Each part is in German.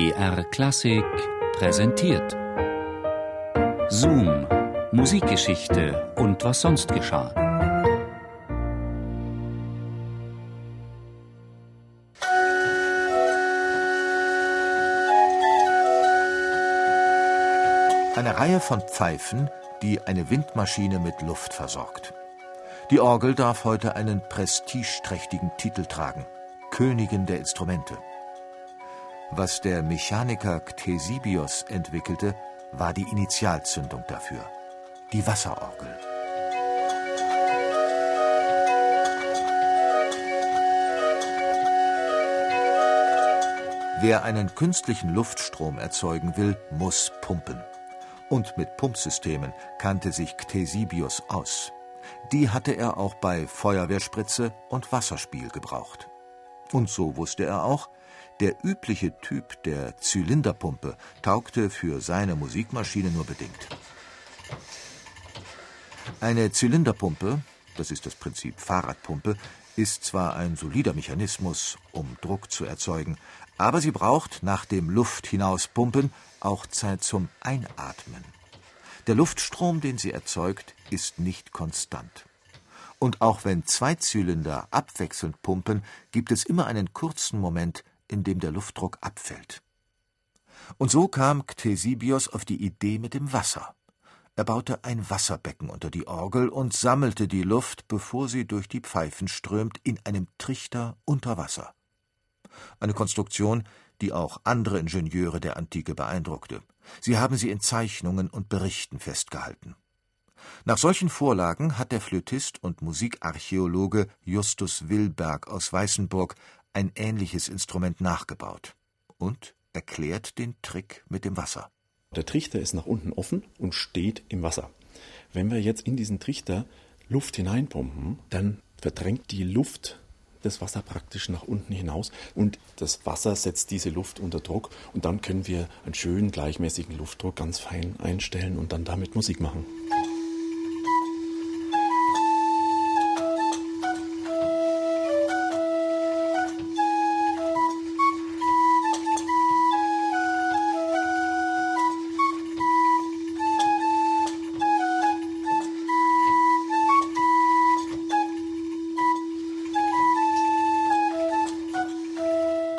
BR Klassik präsentiert. Zoom, Musikgeschichte und was sonst geschah. Eine Reihe von Pfeifen, die eine Windmaschine mit Luft versorgt. Die Orgel darf heute einen prestigeträchtigen Titel tragen: Königin der Instrumente. Was der Mechaniker Ctesibios entwickelte, war die Initialzündung dafür: die Wasserorgel. Wer einen künstlichen Luftstrom erzeugen will, muss pumpen und mit Pumpsystemen kannte sich Ctesibius aus. Die hatte er auch bei Feuerwehrspritze und Wasserspiel gebraucht. Und so wusste er auch, der übliche Typ der Zylinderpumpe taugte für seine Musikmaschine nur bedingt. Eine Zylinderpumpe, das ist das Prinzip Fahrradpumpe, ist zwar ein solider Mechanismus, um Druck zu erzeugen, aber sie braucht nach dem Luft hinauspumpen auch Zeit zum Einatmen. Der Luftstrom, den sie erzeugt, ist nicht konstant. Und auch wenn zwei Zylinder abwechselnd pumpen, gibt es immer einen kurzen Moment, in dem der Luftdruck abfällt. Und so kam Ctesibios auf die Idee mit dem Wasser. Er baute ein Wasserbecken unter die Orgel und sammelte die Luft, bevor sie durch die Pfeifen strömt, in einem Trichter unter Wasser. Eine Konstruktion, die auch andere Ingenieure der Antike beeindruckte. Sie haben sie in Zeichnungen und Berichten festgehalten. Nach solchen Vorlagen hat der Flötist und Musikarchäologe Justus Wilberg aus Weißenburg ein ähnliches Instrument nachgebaut und erklärt den Trick mit dem Wasser. Der Trichter ist nach unten offen und steht im Wasser. Wenn wir jetzt in diesen Trichter Luft hineinpumpen, dann verdrängt die Luft das Wasser praktisch nach unten hinaus und das Wasser setzt diese Luft unter Druck und dann können wir einen schönen gleichmäßigen Luftdruck ganz fein einstellen und dann damit Musik machen.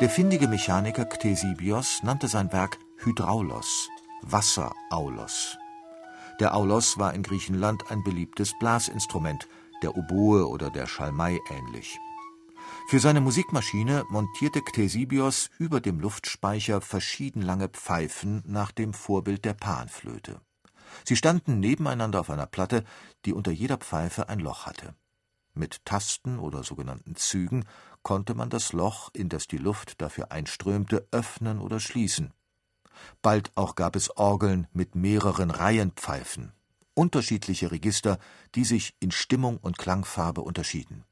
Der findige Mechaniker Ctesibios nannte sein Werk Hydraulos, Wasseraulos. Der Aulos war in Griechenland ein beliebtes Blasinstrument, der Oboe oder der Schalmei ähnlich. Für seine Musikmaschine montierte Ctesibios über dem Luftspeicher verschieden lange Pfeifen nach dem Vorbild der Panflöte. Sie standen nebeneinander auf einer Platte, die unter jeder Pfeife ein Loch hatte. Mit Tasten oder sogenannten Zügen konnte man das Loch, in das die Luft dafür einströmte, öffnen oder schließen. Bald auch gab es Orgeln mit mehreren Reihenpfeifen, unterschiedliche Register, die sich in Stimmung und Klangfarbe unterschieden.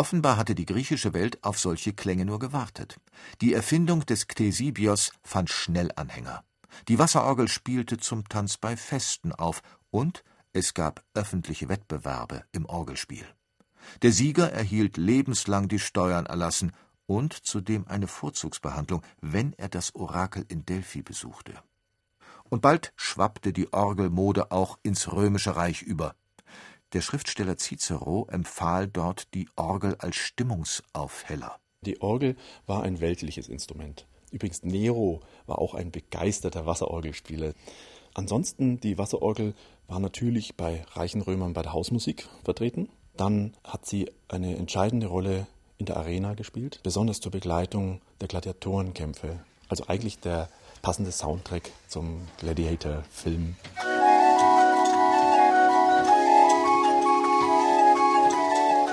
Offenbar hatte die griechische Welt auf solche Klänge nur gewartet. Die Erfindung des Ctesibios fand schnell Anhänger. Die Wasserorgel spielte zum Tanz bei Festen auf und es gab öffentliche Wettbewerbe im Orgelspiel. Der Sieger erhielt lebenslang die Steuern erlassen und zudem eine Vorzugsbehandlung, wenn er das Orakel in Delphi besuchte. Und bald schwappte die Orgelmode auch ins römische Reich über. Der Schriftsteller Cicero empfahl dort die Orgel als Stimmungsaufheller. Die Orgel war ein weltliches Instrument. Übrigens, Nero war auch ein begeisterter Wasserorgelspieler. Ansonsten, die Wasserorgel war natürlich bei reichen Römern bei der Hausmusik vertreten. Dann hat sie eine entscheidende Rolle in der Arena gespielt, besonders zur Begleitung der Gladiatorenkämpfe. Also eigentlich der passende Soundtrack zum Gladiator-Film.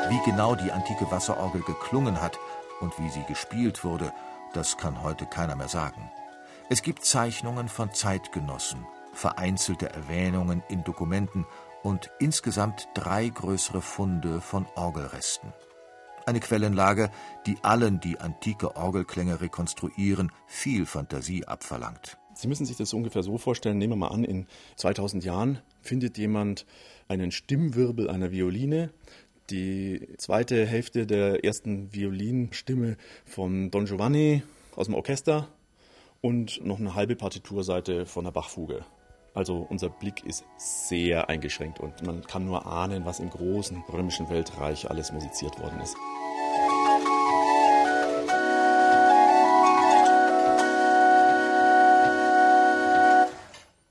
Wie genau die antike Wasserorgel geklungen hat und wie sie gespielt wurde, das kann heute keiner mehr sagen. Es gibt Zeichnungen von Zeitgenossen, vereinzelte Erwähnungen in Dokumenten und insgesamt drei größere Funde von Orgelresten. Eine Quellenlage, die allen, die antike Orgelklänge rekonstruieren, viel Fantasie abverlangt. Sie müssen sich das ungefähr so vorstellen, nehmen wir mal an, in 2000 Jahren findet jemand einen Stimmwirbel einer Violine, die zweite Hälfte der ersten Violinstimme von Don Giovanni aus dem Orchester und noch eine halbe Partiturseite von der Bachfuge. Also unser Blick ist sehr eingeschränkt und man kann nur ahnen, was im großen römischen Weltreich alles musiziert worden ist.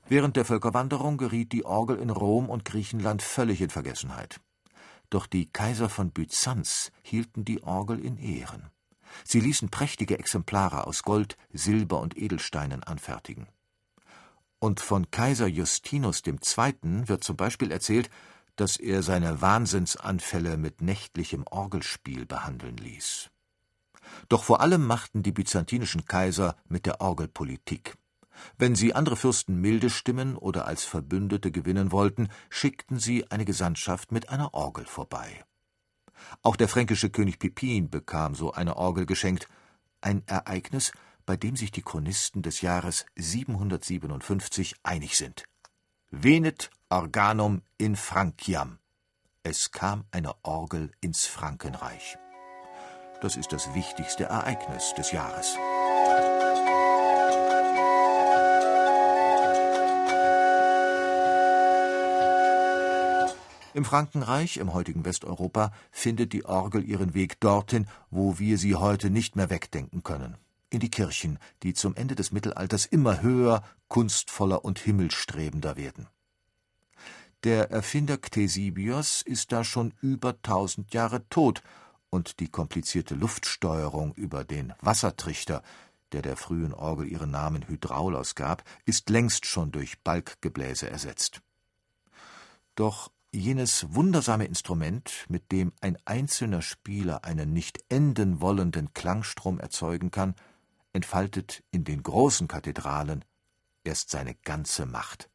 Während der Völkerwanderung geriet die Orgel in Rom und Griechenland völlig in Vergessenheit. Doch die Kaiser von Byzanz hielten die Orgel in Ehren. Sie ließen prächtige Exemplare aus Gold, Silber und Edelsteinen anfertigen. Und von Kaiser Justinus II. wird zum Beispiel erzählt, dass er seine Wahnsinnsanfälle mit nächtlichem Orgelspiel behandeln ließ. Doch vor allem machten die byzantinischen Kaiser mit der Orgel Politik. Wenn sie andere Fürsten milde stimmen oder als Verbündete gewinnen wollten, schickten sie eine Gesandtschaft mit einer Orgel vorbei. Auch der fränkische König Pippin bekam so eine Orgel geschenkt, ein Ereignis, bei dem sich die Chronisten des Jahres 757 einig sind. Venet organum in Franciam. Es kam eine Orgel ins Frankenreich. Das ist das wichtigste Ereignis des Jahres. Im Frankenreich, im heutigen Westeuropa, findet die Orgel ihren Weg dorthin, wo wir sie heute nicht mehr wegdenken können. In die Kirchen, die zum Ende des Mittelalters immer höher, kunstvoller und himmelstrebender werden. Der Erfinder Ctesibios ist da schon über tausend Jahre tot, und die komplizierte Luftsteuerung über den Wassertrichter, der der frühen Orgel ihren Namen Hydraulos gab, ist längst schon durch Balkgebläse ersetzt. Doch jenes wundersame Instrument, mit dem ein einzelner Spieler einen nicht enden wollenden Klangstrom erzeugen kann, entfaltet in den großen Kathedralen erst seine ganze Macht